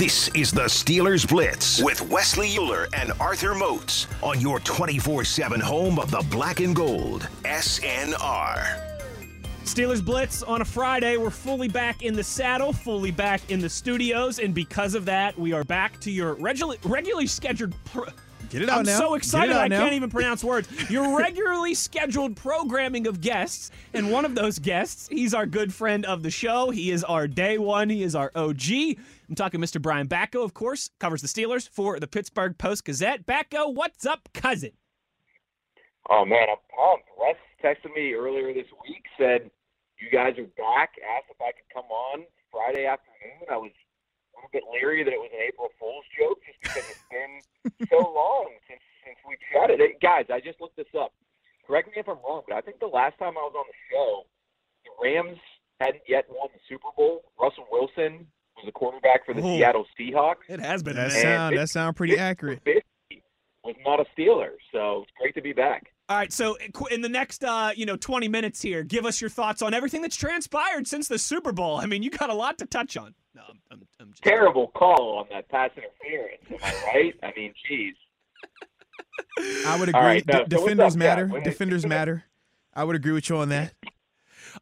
This is the Steelers Blitz with Wesley Uhler and Arthur Moats on your 24 7 home of the black and gold. SNR. Steelers Blitz on a Friday. We're fully back in the saddle, fully back in the studios, and because of that, we are back to your regularly, regularly scheduled. Pro- Get it out I'm now. so excited I now. can't even pronounce words. Your regularly scheduled programming of guests, and one of those guests, he's our good friend of the show. He is our day one. He is our OG. I'm talking Mr. Brian Batko, of course, covers the Steelers for the Pittsburgh Post Gazette. Batko, what's up, cousin? Oh man, I'm pumped. Wes texted me earlier this week, said you guys are back. Asked if I could come on Friday afternoon. I was a little bit leery that it was an April Fool's joke, just because it's been so long since since we chatted. It, guys, I just looked this up. Correct me if I'm wrong, but I think the last time I was on the show, the Rams hadn't yet won the Super Bowl. Russell Wilson was the quarterback for the Oh. Seattle Seahawks. It has been That sound it- that sound pretty it- accurate. Was not a Steeler, so it's great to be back. All right, so in the next, uh, you know, 20 minutes here, give us your thoughts on everything that's transpired since the Super Bowl. I mean, you got a lot to touch on. No, I'm, I'm, I'm just terrible call on that pass interference. Am I right? I mean, geez. I would agree. All right, D- so defenders up, matter. Jack? When- Defenders matter. I would agree with you on that.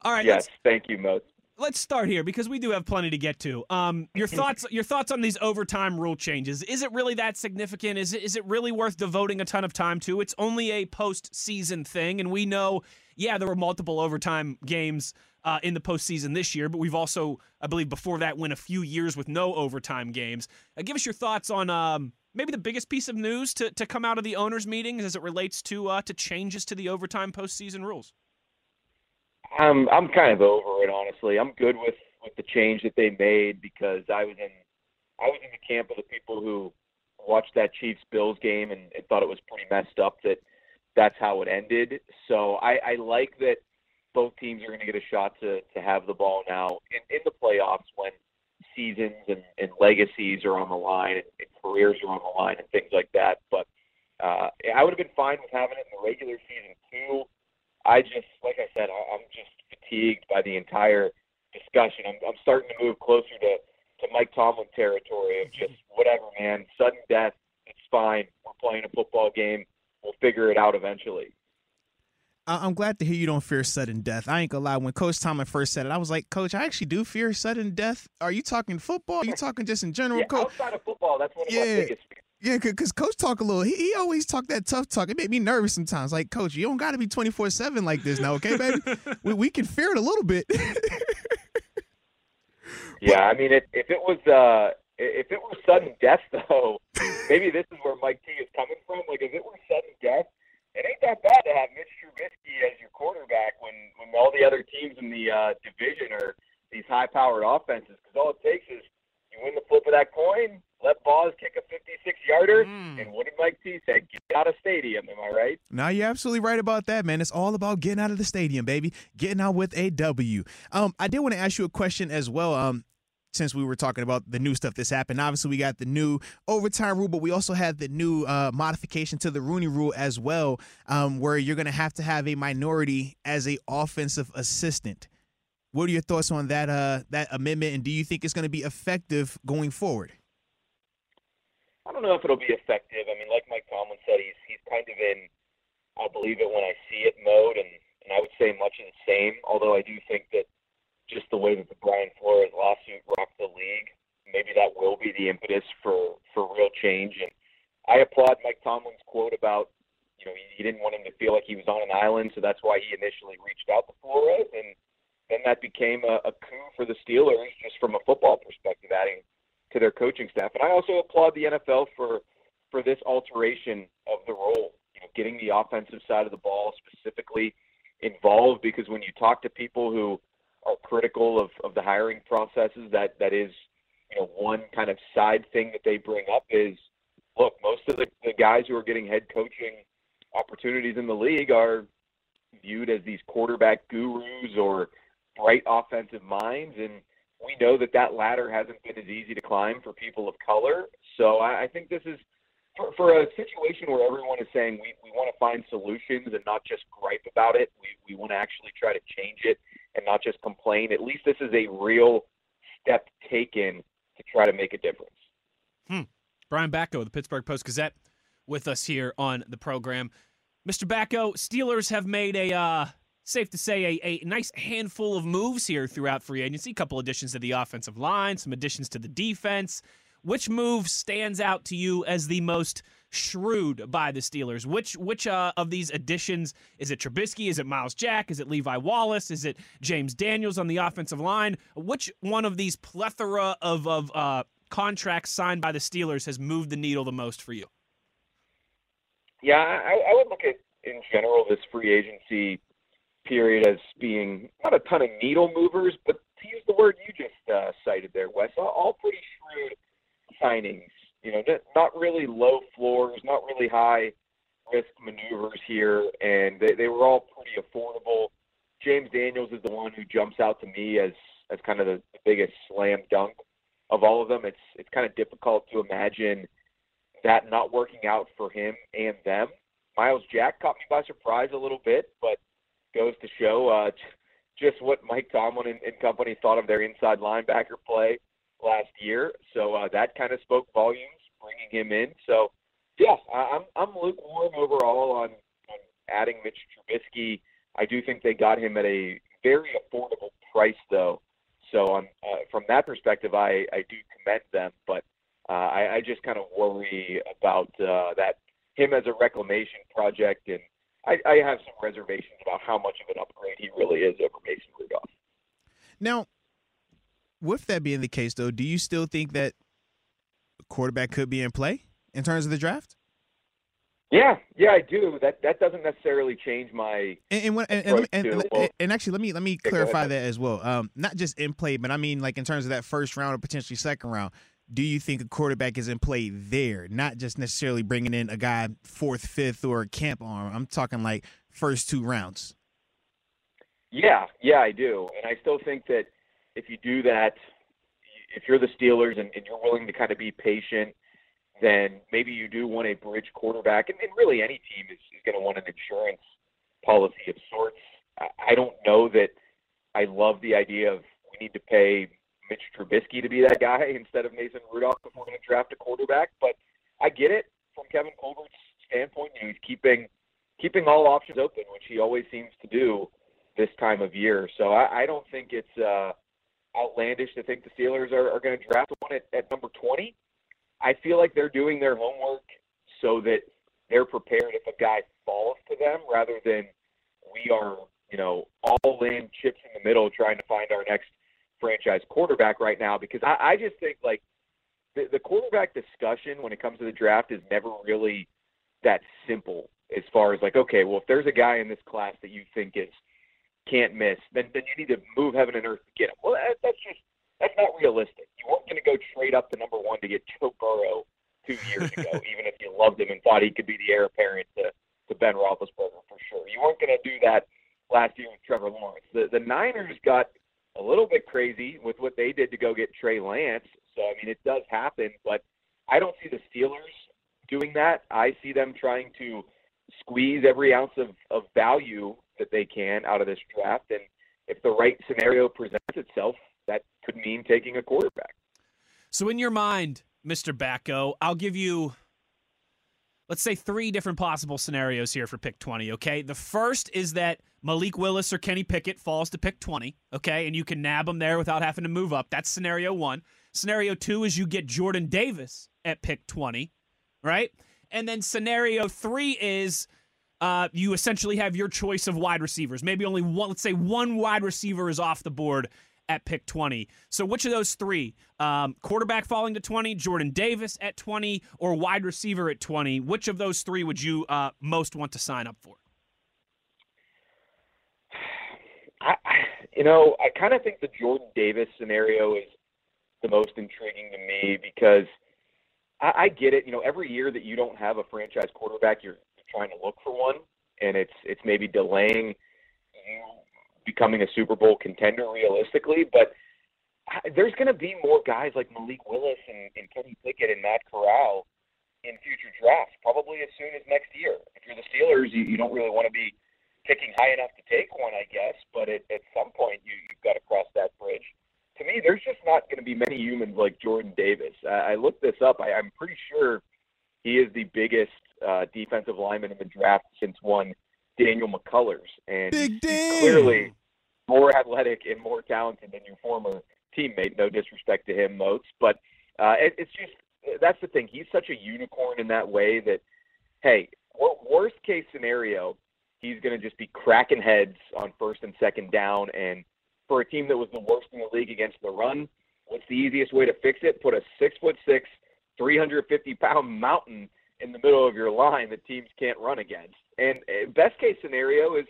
All right, Yes, thank you, Mo. Let's start here because we do have plenty to get to. Um, your thoughts your thoughts on these overtime rule changes? Is it really that significant? Is it is it really worth devoting a ton of time to? It's only a postseason thing, and we know, yeah, there were multiple overtime games uh, in the postseason this year, but we've also, I believe, before that, went a few years with no overtime games. Uh, give us your thoughts on um, maybe the biggest piece of news to, to come out of the owners' meetings as it relates to uh, to changes to the overtime postseason rules. I'm I'm kind of over it, honestly. I'm good with with the change that they made because I was in I was in the camp of the people who watched that Chiefs Bills game and, and thought it was pretty messed up that that's how it ended. So I, I like that both teams are going to get a shot to to have the ball now in, in the playoffs when seasons and, and legacies are on the line and, and careers are on the line and things like that. But uh, I would have been fine with having it in the regular season too. I just, like I said, I, I'm fatigued by the entire discussion. I'm, I'm starting to move closer to, to Mike Tomlin territory of just whatever, man. Sudden death, it's fine. We're playing a football game. We'll figure it out eventually. I'm glad to hear you don't fear sudden death. I ain't gonna lie. When Coach Tomlin first said it, I was like, Coach, I actually do fear sudden death. Are you talking football? Are you talking just in general, Yeah, Coach? outside of football, that's one of my Yeah. biggest fears. Yeah, because Coach talk a little. He, he always talk that tough talk. It made me nervous sometimes. Like, Coach, you don't got to be 24 seven like this now, okay, baby? we, we can fear it a little bit. Yeah, I mean, if, if it was uh, if it were sudden death, though, maybe this is where Mike T is coming from. Like, if it were sudden death, it ain't that bad to have Mitch Trubisky as your quarterback when when all the other teams in the uh, division are these high-powered offenses. Because all it takes is you win the flip of that coin, let Boz kick a 56-yarder, Mm. and what did Mike T say? Get out of stadium. Am I right? now you're absolutely right about that, man. It's all about getting out of the stadium, baby. Getting out with a W. Um, I did want to ask you a question as well. Um, since we were talking about the new stuff that's happened, obviously we got the new overtime rule, but we also had the new uh, modification to the Rooney Rule as well, um, where you're going to have to have a minority as a offensive assistant. What are your thoughts on that uh, that amendment, and do you think it's going to be effective going forward? I don't know if it'll be effective. I mean, like Mike Tomlin said, he's he's kind of in I'll believe it when I see it mode, and and I would say much of the same. Although I do think that just the way that the Brian Flores lawsuit rocked the league, maybe that will be the impetus for for real change. And I applaud Mike Tomlin's quote about you know he, he didn't want him to feel like he was on an island, so that's why he initially reached out to Flores, and then that became a, a coup for the Steelers just from a football perspective, adding to their coaching staff. And I also applaud the NFL for for this alteration of the role, you know, getting the offensive side of the ball specifically involved because when you talk to people who are critical of, of the hiring processes, that that is, you know, one kind of side thing that they bring up is look, most of the, the guys who are getting head coaching opportunities in the league are viewed as these quarterback gurus or bright offensive minds and we know that that ladder hasn't been as easy to climb for people of color. So I, I think this is for, for a situation where everyone is saying we, we want to find solutions and not just gripe about it. We, we want to actually try to change it and not just complain. At least this is a real step taken to try to make a difference. Hmm. Brian Batko, the Pittsburgh Post Gazette, with us here on the program. Mr. Batko, Steelers have made a uh, safe to say a, a nice handful of moves here throughout free agency. A couple additions to the offensive line, some additions to the defense. Which move stands out to you as the most shrewd by the Steelers? Which which uh, of these additions is it? Trubisky? Is it Myles Jack? Is it Levi Wallace? Is it James Daniels on the offensive line? Which one of these plethora of of uh, contracts signed by the Steelers has moved the needle the most for you? Yeah, I, I would look at in general this free agency period as being not a ton of needle movers, but to use the word you just uh, cited there, Wes, all, pretty shrewd signings. You know, not really low floors, not really high risk maneuvers here, and they, they were all pretty affordable. James Daniels is the one who jumps out to me as as kind of the, the biggest slam dunk of all of them. It's it's kind of difficult to imagine that not working out for him and them. Myles Jack caught me by surprise a little bit, but goes to show uh, just what Mike Tomlin and, and company thought of their inside linebacker play last year. So uh, that kind of spoke volumes, bringing him in. So yeah, I'm I'm lukewarm overall on, on adding Mitch Trubisky. I do think they got him at a very affordable price, though. So on uh, from that perspective, I I do commend them, but uh, I, I just kind of worry about uh, that him as a reclamation project, and I, I have some reservations about how much of an upgrade he really is over Mason Rudolph. Now, with that being the case, though, do you still think that quarterback could be in play in terms of the draft? Yeah, yeah, I do. That that doesn't necessarily change my and and, and, and, and, well, and actually let me let me clarify that as well. Um, not just in play, but I mean like in terms of that first round or potentially second round. Do you think a quarterback is in play there, not just necessarily bringing in a guy fourth, fifth, or a camp arm? I'm talking like first two rounds. Yeah, yeah, I do, and I still think that if you do that, if you're the Steelers and, and you're willing to kind of be patient, then maybe you do want a bridge quarterback. And, and really, any team is, is going to want an insurance policy of sorts. I, I don't know that I love the idea of we need to pay Mitch Trubisky to be that guy instead of Mason Rudolph if we're going to draft a quarterback. But I get it from Kevin Colbert's standpoint. You know, he's keeping keeping all options open, which he always seems to do this time of year. So I, I don't think it's uh, outlandish to think the Steelers are, are going to draft one at, at number 20. I feel like they're doing their homework so that they're prepared if a guy falls to them rather than we are, you know, all in chips in the middle trying to find our next franchise quarterback right now because I, I just think like the, the quarterback discussion when it comes to the draft is never really that simple as far as like, okay, well, if there's a guy in this class that you think is – can't miss, then then you need to move heaven and earth to get him. Well, that, that's just that's not realistic. You weren't going to go trade up to number one to get Joe Burrow two years ago, even if you loved him and thought he could be the heir apparent to, to Ben Roethlisberger for sure. You weren't going to do that last year with Trevor Lawrence. The the Niners got a little bit crazy with what they did to go get Trey Lance. So I mean, it does happen, but I don't see the Steelers doing that. I see them trying to squeeze every ounce of, of value that they can out of this draft. And if the right scenario presents itself, that could mean taking a quarterback. So, in your mind, Mr. Batko, I'll give you, let's say, three different possible scenarios here for pick 20, okay? The first is that Malik Willis or Kenny Pickett falls to pick 20, okay? And you can nab them there without having to move up. That's scenario one. Scenario two is you get Jordan Davis at pick 20, right? And then scenario three is uh, you essentially have your choice of wide receivers. Maybe only one, let's say one wide receiver is off the board at pick 20. So, which of those three, um, quarterback falling to 20, Jordan Davis at 20, or wide receiver at 20, which of those three would you uh, most want to sign up for? I, you know, I kind of think the Jordan Davis scenario is the most intriguing to me because I, I get it. You know, every year that you don't have a franchise quarterback, you're trying to look for one, and it's it's maybe delaying you becoming a Super Bowl contender realistically. But there's going to be more guys like Malik Willis and, and Kenny Pickett and Matt Corral in future drafts, probably as soon as next year. If you're the Steelers, you, you don't really want to be picking high enough to take one, I guess. But at, at some point, you, you've got to cross that bridge to me, there's just not going to be many humans like Jordan Davis. I, I looked this up. I, I'm pretty sure he is the biggest uh, defensive lineman in the draft since one Daniel McCullers, and Big Dan. clearly more athletic and more talented than your former teammate. No disrespect to him, Moats, but uh, it, it's just that's the thing. He's such a unicorn in that way that, hey, worst case scenario, he's going to just be cracking heads on first and second down. And for a team that was the worst in the league against the run, what's the easiest way to fix it? Put a six foot six, 350 pound mountain in the middle of your line that teams can't run against. And uh, best case scenario is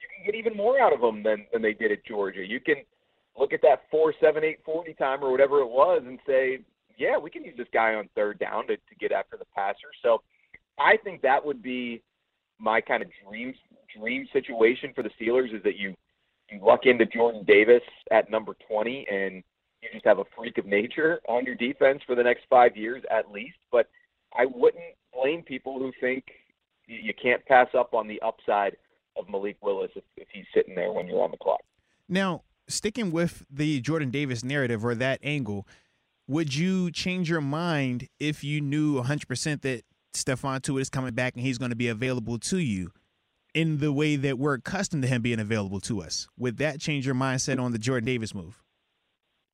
you can get even more out of them than, than they did at Georgia. You can look at that four, seven, eight, forty time or whatever it was and say, yeah, we can use this guy on third down to, to get after the passer. So I think that would be my kind of dream dream situation for the Steelers is that you you luck into Jordan Davis at number 20 and you just have a freak of nature on your defense for the next five years at least. But I wouldn't blame people who think you can't pass up on the upside of Malik Willis if, if he's sitting there when you're on the clock. Now, sticking with the Jordan Davis narrative or that angle, would you change your mind if you knew 100% that Stephon Tuitt is coming back and he's going to be available to you in the way that we're accustomed to him being available to us? Would that change your mindset on the Jordan Davis move?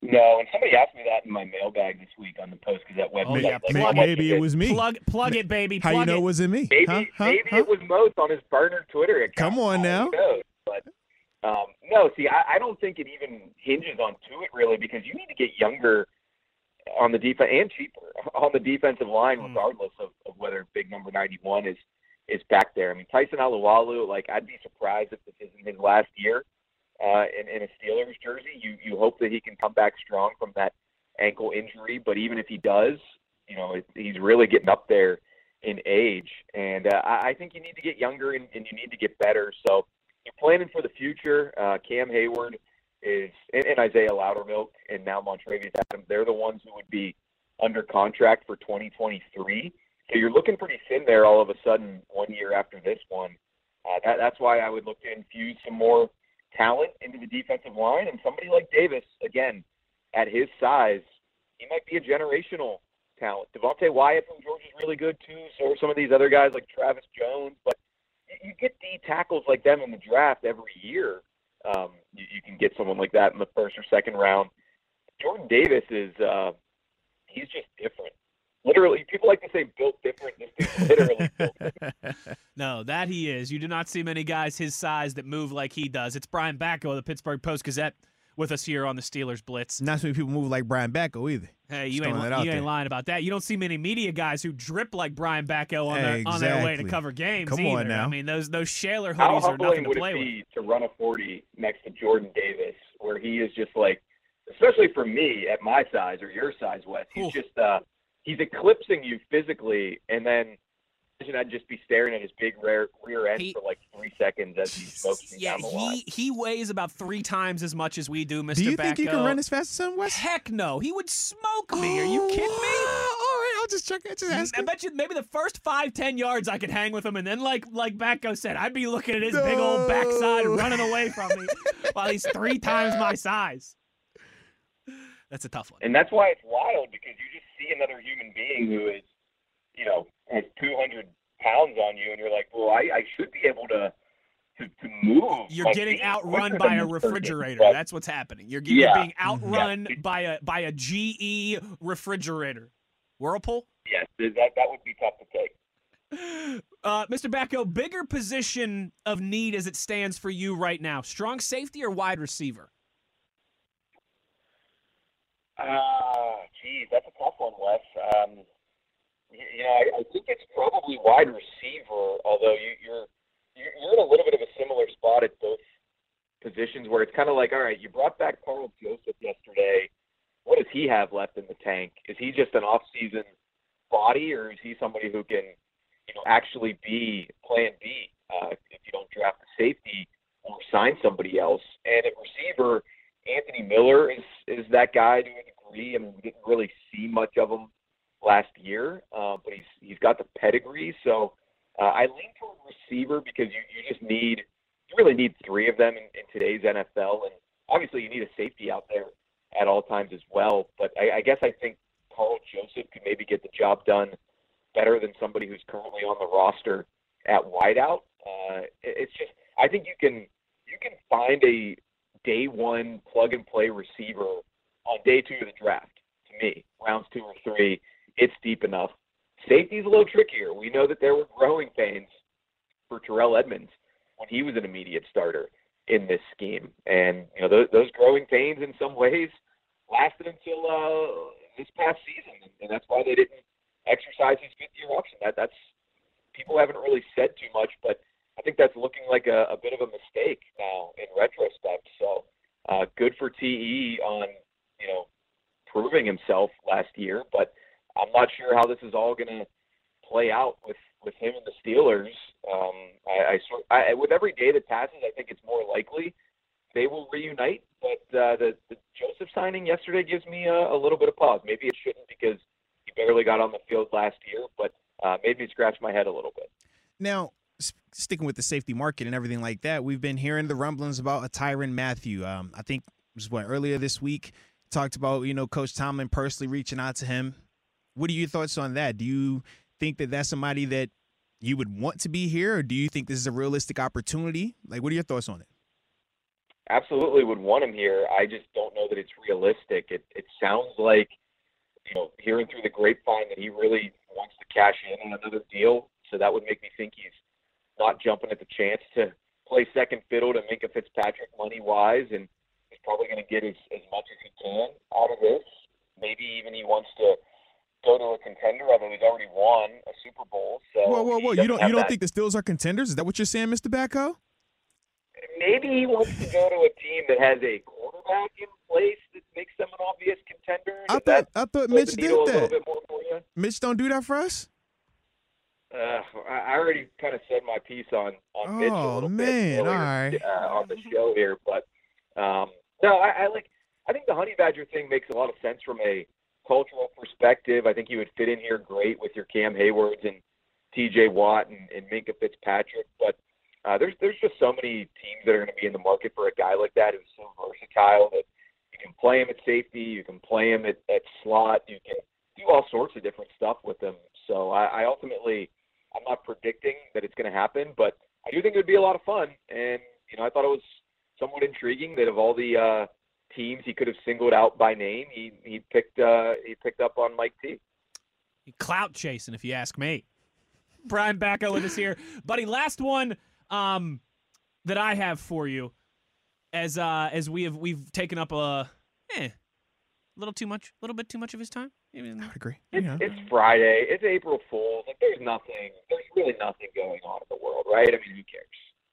No, and somebody asked me that in my mailbag this week on the Post Gazette website. Oh, yeah, like, plug how it. much maybe it was me. Plug plug it, baby. How plug you know it. it wasn't me? Maybe huh? Huh? maybe Huh? it was Moats on his burner Twitter account. Come on now. Knows? But um, no, see, I, I don't think it even hinges on Tuitt really because you need to get younger on the defense and cheaper on the defensive line, Mm. regardless of, of whether big number ninety one is is back there. I mean, Tyson Alualu, like I'd be surprised if this isn't his last year uh, in, in a Steelers jersey. You you hope that he can come back strong from that ankle injury, but even if he does, you know, it, he's really getting up there in age, and uh, I, I think you need to get younger and, and you need to get better. So you're planning for the future. Uh, Cam Hayward is and, Isaiah Loudermilk and now Montravius Adams. They're the ones who would be under contract for 2023. So you're looking pretty thin there all of a sudden one year after this one. Uh, that, that's why I would look to infuse some more talent into the defensive line and somebody like Davis again at his size, he might be a generational talent. Devonte Wyatt from Georgia is really good too. So are some of these other guys like Travis Jones. But you get D tackles like them in the draft every year. Um, you, you can get someone like that in the first or second round. Jordan Davis is uh, he's just different. Literally, people like to say built different. This dude's literally built different. No, that he is. You do not see many guys his size that move like he does. It's Brian Batko of the Pittsburgh Post Gazette with us here on the Steelers Blitz. Not so many people move like Brian Batko either. Hey, you Just ain't, li- you ain't lying about that. You don't see many media guys who drip like Brian Batko on, their, on their way to cover games Come on now. I mean, those those Shaler How hoodies are nothing humbling to would play it with. to run a 40 next to Jordan Davis, where he is just like, especially for me at my size or your size, Wes, he's Oof. just uh, he's eclipsing you physically, and then imagine I'd just be staring at his big rear rear end He- for like three seconds as he smokes me Yeah, down the line. he he weighs about three times as much as we do, Mr. Do you Batko. think he can run as fast as him, Wes? Heck no, he would smoke me. Are you oh, kidding me? Oh, All right, I'll just check it. Just ask I him. bet you maybe the first five, ten yards I could hang with him, and then like like Batko said, I'd be looking at his big old backside running away from me while he's three times my size. That's a tough one. And that's why it's wild because you just see another human being who is, you know, has 200 pounds on you, and you're like, well, I, I should be able to to, to move. You're getting outrun by a person. refrigerator. That's what's happening. You're, you're Yeah. being outrun Yeah. by a by a GE refrigerator. Whirlpool? Yes, that that would be tough to take. Uh, Mr. Batko, bigger position of need as it stands for you right now: strong safety or wide receiver? Ah, geez, that's a tough one, Wes. Um, you, know, I, I think it's probably wide receiver. Although you, you're you're you're in a little bit of a similar spot at both positions, where it's kind of like, all right, you brought back Karl Joseph yesterday. What does he have left in the tank? Is he just an off-season body, or is he somebody who can, you know, actually be Plan B uh, if you don't draft a safety or sign somebody else? And at receiver, Anthony Miller is is that guy to a degree. I mean, we didn't really see much of him last year, uh, but he's he's got the pedigree. So uh, I lean toward receiver because you, you just need you really need three of them in, in today's NFL, and obviously you need a safety out there at all times as well. But I, I guess I think Karl Joseph could maybe get the job done better than somebody who's currently on the roster at wideout. Uh, it's just I think you can you can find a day one plug and play receiver on day two of the draft. To me, rounds two or three, it's deep enough. Safety's a little trickier. We know that there were growing pains for Terrell Edmunds when he was an immediate starter in this scheme, and you know those, those growing pains in some ways lasted until uh, this past season, and that's why they didn't exercise his fifth year option. That that's people haven't really said too much, but I think that's looking like a, a bit of a mistake now in retrospect. So uh, good for TE on you know proving himself last year, but I'm not sure how this is all going to play out with with him and the Steelers. Um, I, I, I with every day that passes, I think it's more likely they will reunite. But uh, the, the Joseph signing yesterday gives me a, a little bit of pause. Maybe it shouldn't because he barely got on the field last year, but uh, made me scratch my head a little bit. Now, sticking with the safety market and everything like that, we've been hearing the rumblings about a Tyrann Mathieu. Um, I think was what earlier this week talked about you know Coach Tomlin personally reaching out to him. What are your thoughts on that? Do you think that that's somebody that you would want to be here, or do you think this is a realistic opportunity? Like, what are your thoughts on it? Absolutely, would want him here. I just don't know that it's realistic. It it sounds like you know hearing through the grapevine that he really wants to cash in on another deal. So that would make me think he's not jumping at the chance to play second fiddle to Minkah Fitzpatrick money wise, and he's probably going to get as, as much as he can out of this. Maybe even he wants to go to a contender, although he's already won a Super Bowl. So whoa, whoa, whoa! You don't you don't that. think the Steelers are contenders? Is that what you're saying, Mr. Batko? Maybe he wants to go to a team that has a quarterback in place that makes them an obvious contender. I thought I thought Mitch did that. Mitch don't do that for us. Uh, I already kind of said my piece on on oh, Mitch a little man, bit earlier, uh, on the show here, but um, no, I, I like. I think the Honey Badger thing makes a lot of sense from a cultural perspective. I think he would fit in here great with your Cam Haywards and T.J. Watt and, and Minkah Fitzpatrick. But uh, there's there's just so many teams that are going to be in the market for a guy like that who's so versatile that you can play him at safety, you can play him at, at slot, you can do all sorts of different stuff with him. So I, I ultimately I'm not predicting that it's going to happen, but I do think it would be a lot of fun. And you know, I thought it was somewhat intriguing that of all the uh, teams he could have singled out by name, he he picked uh, he picked up on Mike T. Clout chasing, if you ask me. Brian Batko with us here, buddy. Last one um, that I have for you, as uh, as we have we've taken up a eh, little too much, a little bit too much of his time. I would agree. It's, yeah. it's Friday. It's April Fool's. Like, there's nothing. There's really nothing going on in the world, right? I mean, who cares?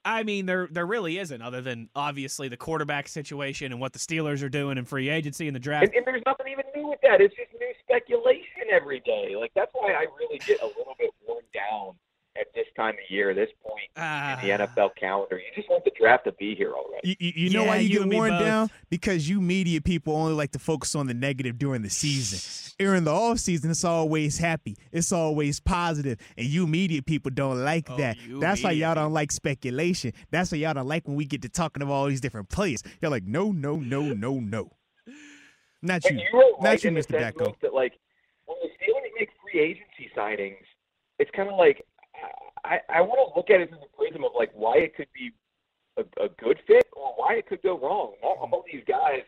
I mean, there there really isn't, other than obviously the quarterback situation and what the Steelers are doing in free agency and the draft. And, and there's nothing even new with that. It's just new speculation every day. Like that's why I really get a little bit worn down at this time of year, this point uh, in the ah. NFL calendar. You just want the draft to be here already. You, you, you know why you, you get worn down? Because you media people only like to focus on the negative during the season. During the off season, it's always happy. It's always positive, and you media people don't like oh, that. That's why y'all don't like speculation. That's why y'all don't like when we get to talking about all these different players. You're like, no, no, no, no, no. Not you. you Not you, Mr. Batko. That like when the Steelers make free agency signings, it's kind of like I, I want to look at it through the prism of like why it could be a, a good fit or why it could go wrong. Not all these guys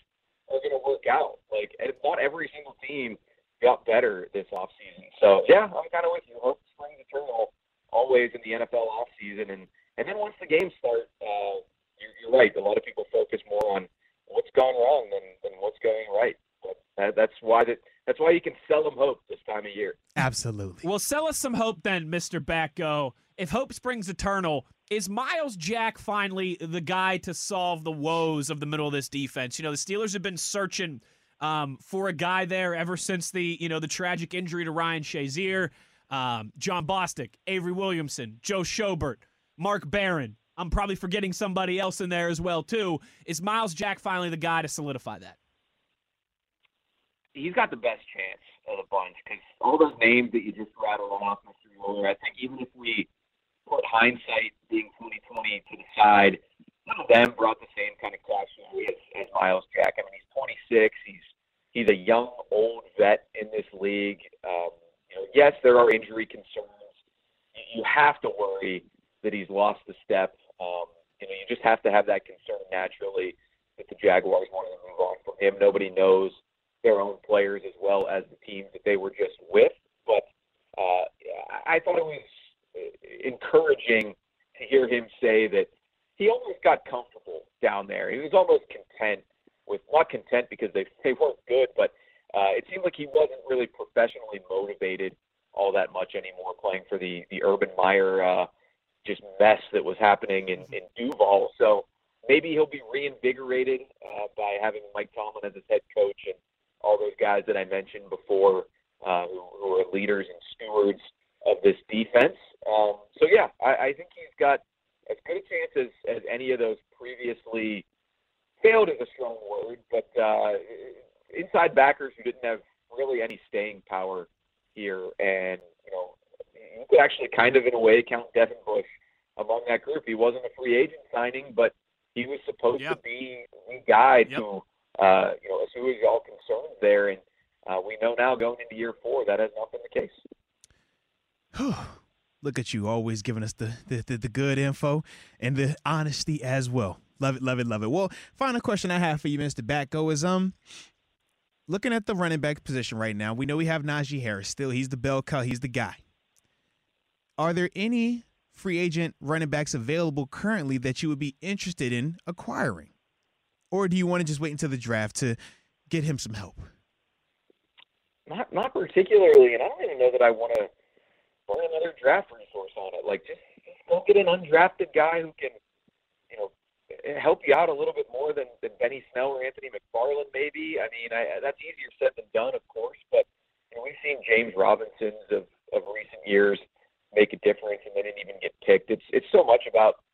are going to work out. Like, not every single team got better this offseason. So, yeah, I'm kind of with you. Hope springs eternal always in the NFL offseason. And, and then once the games start, uh, you're, you're right. A lot of people focus more on what's gone wrong than, than what's going right. But that, that's why that that's why you can sell them hope this time of year. Absolutely. Well, sell us some hope then, Mr. Batko. If hope springs eternal, is Myles Jack finally the guy to solve the woes of the middle of this defense? You know, the Steelers have been searching um, for a guy there ever since the you know the tragic injury to Ryan Shazier, um, Jon Bostic, Avery Williamson, Joe Schobert, Mark Barron. I'm probably forgetting somebody else in there as well too. Is Myles Jack finally the guy to solidify that? He's got the best chance of the bunch because all those names that you just rattled off, Mr. Mueller, I think even if we put hindsight being 2020 to the side, none of them brought the same kind of cash as, as Myles Jack. I mean, he's 26. He's he's a young, old vet in this league. Um, you know, yes, there are injury concerns. You, have to worry that he's lost the step. Um, you know, you just have to have that concern naturally that the Jaguars wanted to move on from him. Nobody knows their own players as well as the teams that they were just with. But uh, I thought it was encouraging to hear him say that he almost got comfortable down there. He was almost content with not content because they they weren't good, but uh, it seemed like he wasn't really professionally motivated all that much anymore, playing for the the Urban Meyer uh, just mess that was happening in, in Duval. So maybe he'll be reinvigorated uh, by having Mike Tomlin as his head coach and all those guys that I mentioned before, uh, who, who are leaders and stewards of this defense. Um, so yeah, I, I think he's got as good a chance as, as any of those previously failed is a strong word, but uh, inside backers who didn't have really any staying power here, and you know, you could actually kind of in a way count Devin Bush among that group. He wasn't a free agent signing, but he was supposed yep. to be the guy yep. to uh, you know assuage all concerned there, and uh, we know now going into year four that has not been the case. Look at you, always giving us the, the, the, the good info and the honesty as well. Love it, love it, love it. Well, final question I have for you, Mr. Batko, is um looking at the running back position right now. We know we have Najee Harris still. He's the bell cow. He's the guy. Are there any free agent running backs available currently that you would be interested in acquiring, or do you want to just wait until the draft to get him some help? Not not particularly, and I don't even know that I want to burn another draft resource on it. Like just, just go get an undrafted guy who can, you know, help you out a little bit more than, than Benny Snell or Anthony McFarland, maybe. I mean, I, that's easier said than done, of course, but you know, we've seen James Robinsons of, of recent years make a difference, and they didn't even get picked. It's it's so much about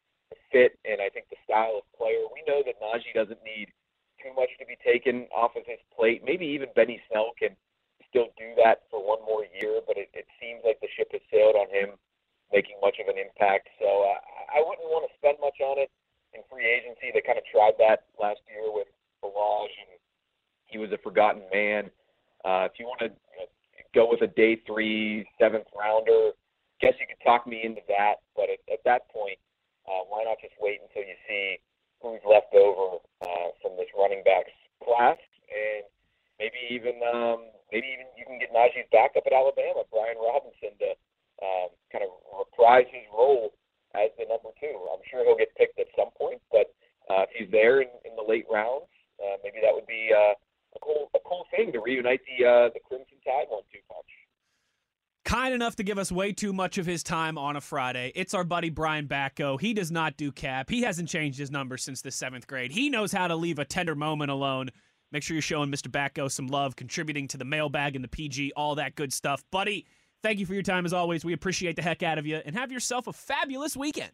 fit and I think the style of player. We know that Najee doesn't need too much to be taken off of his plate. Maybe even Benny Snell can still do that for one more year, but it, it seems like the ship has sailed on him making much of an impact. So uh, I wouldn't want to spend much on it in free agency. They kind of tried that last year with Ballage, and he was a forgotten man. Uh, if you want to you know, go with a day three, seventh rounder, guess you could talk me into that. But at, at that point, uh, why not just wait until you see who's left over uh, from this running backs class, and maybe even um, maybe even you can get Najee's backup at Alabama, Brian Robinson, to um, kind of reprise his role as the number two. I'm sure he'll get picked at some point, but uh, if he's there in, in the late rounds, uh, maybe that would be uh, a cool a cool thing to reunite the uh, the Crimson Tide one-two punch. Kind enough to give us way too much of his time on a Friday. It's our buddy Brian Batko. He does not do cap. He hasn't changed his number since the seventh grade. He knows how to leave a tender moment alone. Make sure you're showing Mr. Batko some love, contributing to the mailbag and the PG, all that good stuff. Buddy, thank you for your time as always. We appreciate the heck out of you, and have yourself a fabulous weekend.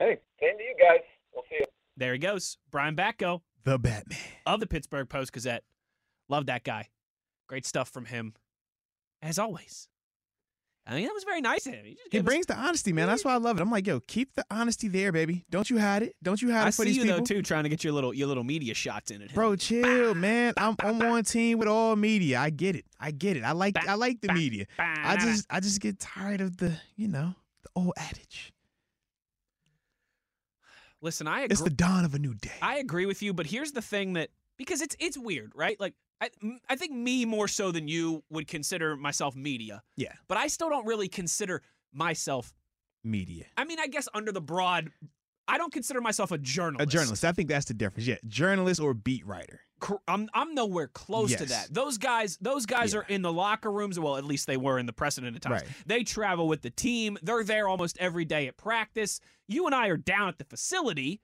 Hey, same to you guys. We'll see you. There he goes. Brian Batko. The Batman. of the Pittsburgh Post Gazette. Love that guy. Great stuff from him, as always. I mean, that was very nice of him. He, He gave us- brings the honesty, man. That's why I love it. I'm like, yo, keep the honesty there, baby. Don't you hide it. Don't you hide I it for see these you people. though too, trying to get your little your little media shots in it. Bro, chill, man. I'm I'm on team with all media. I get it. I get it. I like I like the media. I just I just get tired of the, you know, the old adage. listen. I agree. It's the dawn of a new day. I agree with you, but here's the thing that because it's it's weird, right? Like I I think me more so than you would consider myself media, yeah, but I still don't really consider myself. media. I mean, I guess under the broad, I don't consider myself a journalist. A journalist. I think that's the difference. Yeah, journalist or beat writer. I'm I'm nowhere close to that. Those guys, those guys Yeah. are in the locker rooms. Well, at least they were in the precedent of times. Right. They travel with the team. They're there almost every day at practice. You and I are down at the facility.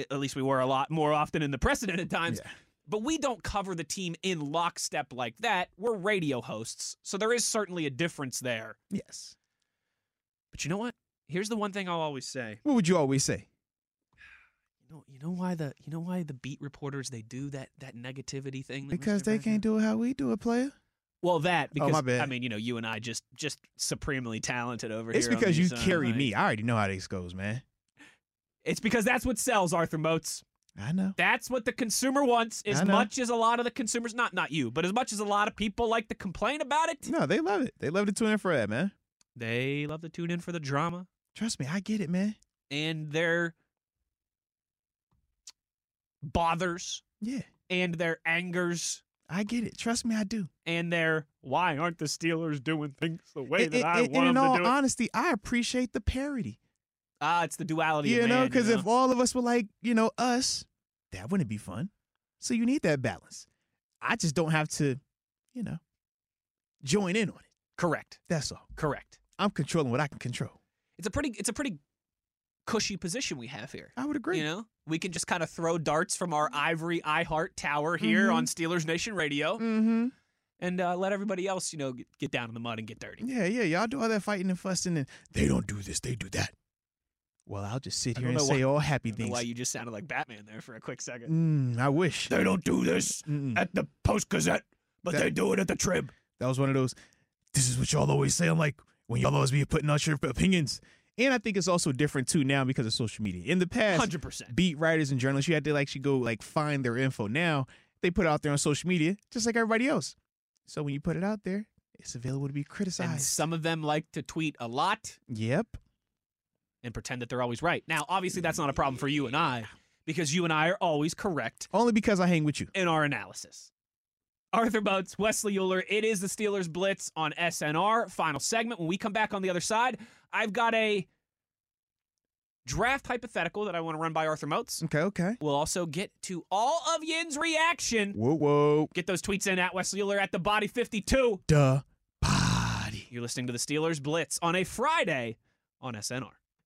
At at least we were a lot more often in the precedent of times. Yeah. But we don't cover the team in lockstep like that. We're radio hosts, so there is certainly a difference there. Yes. But you know what? Here's the one thing I'll always say. What would you always say? You know, you know why the you know why the beat reporters they do that that negativity thing? That Because Mr. they can't do it how we do it, player. Well, that because Oh, my bad. I mean, you know, you and I just just supremely talented over It's here. on because you carry like- me. I already know how this goes, man. It's because that's what sells, Arthur Moats. I know. That's what the consumer wants. As much as a lot of the consumers, not not you, but as much as a lot of people like to complain about it, No, they love it. They love to tune in for that, man. they love to tune in for the drama Trust me, I get it, man. and their bothers Yeah, and their angers I get it. Trust me, I do. and their why aren't the Steelers doing things the way And- that I and- and want in them all to do it? honesty, I appreciate the parody. Ah, it's the duality. You know, because if all of us were like, you know, us, that wouldn't be fun. So you need that balance. I just don't have to, you know, join in on it. correct, That's all. correct. I'm controlling what I can control. It's a pretty, it's a pretty cushy position we have here. I would agree. You know, we can just kind of throw darts from our ivory iHeart tower here Mhm. on Steelers Nation Radio Mm-hmm. and uh, let everybody else, you know, get, get down in the mud and get dirty. Yeah, yeah. Y'all do all that fighting and fussing, and they don't do this, they do that. Well, I'll just sit here and say all I happy things. why you just sounded like Batman there for a quick second. Mm, I wish. They don't do this Mm-mm. at the Post Gazette, but That- they do it at the Trib. That was one of those. This is what y'all always say. I'm like, when y'all always be putting out your opinions. And I think it's also different too now because of social media. In the past, Hundred percent. beat writers and journalists, you had to actually go like find their info. Now they put it out there on social media, just like everybody else. So when you put it out there, it's available to be criticized. And criticized. some of them like to tweet a lot yep. And pretend that they're always right. Now, obviously, that's not a problem for you and I because you and I are always correct Only because I hang with you. in our analysis. Arthur Moats, Wesley Uhler. It is the Steelers Blitz on SNR. Final segment. When we come back on the other side, I've got a draft hypothetical that I want to run by Arthur Moats. Okay, okay. We'll also get to all of Yin's reaction. Whoa, whoa. Get those tweets in at Wesley Uhler at the body 52. Duh. Body. You're listening to the Steelers Blitz on a Friday on SNR.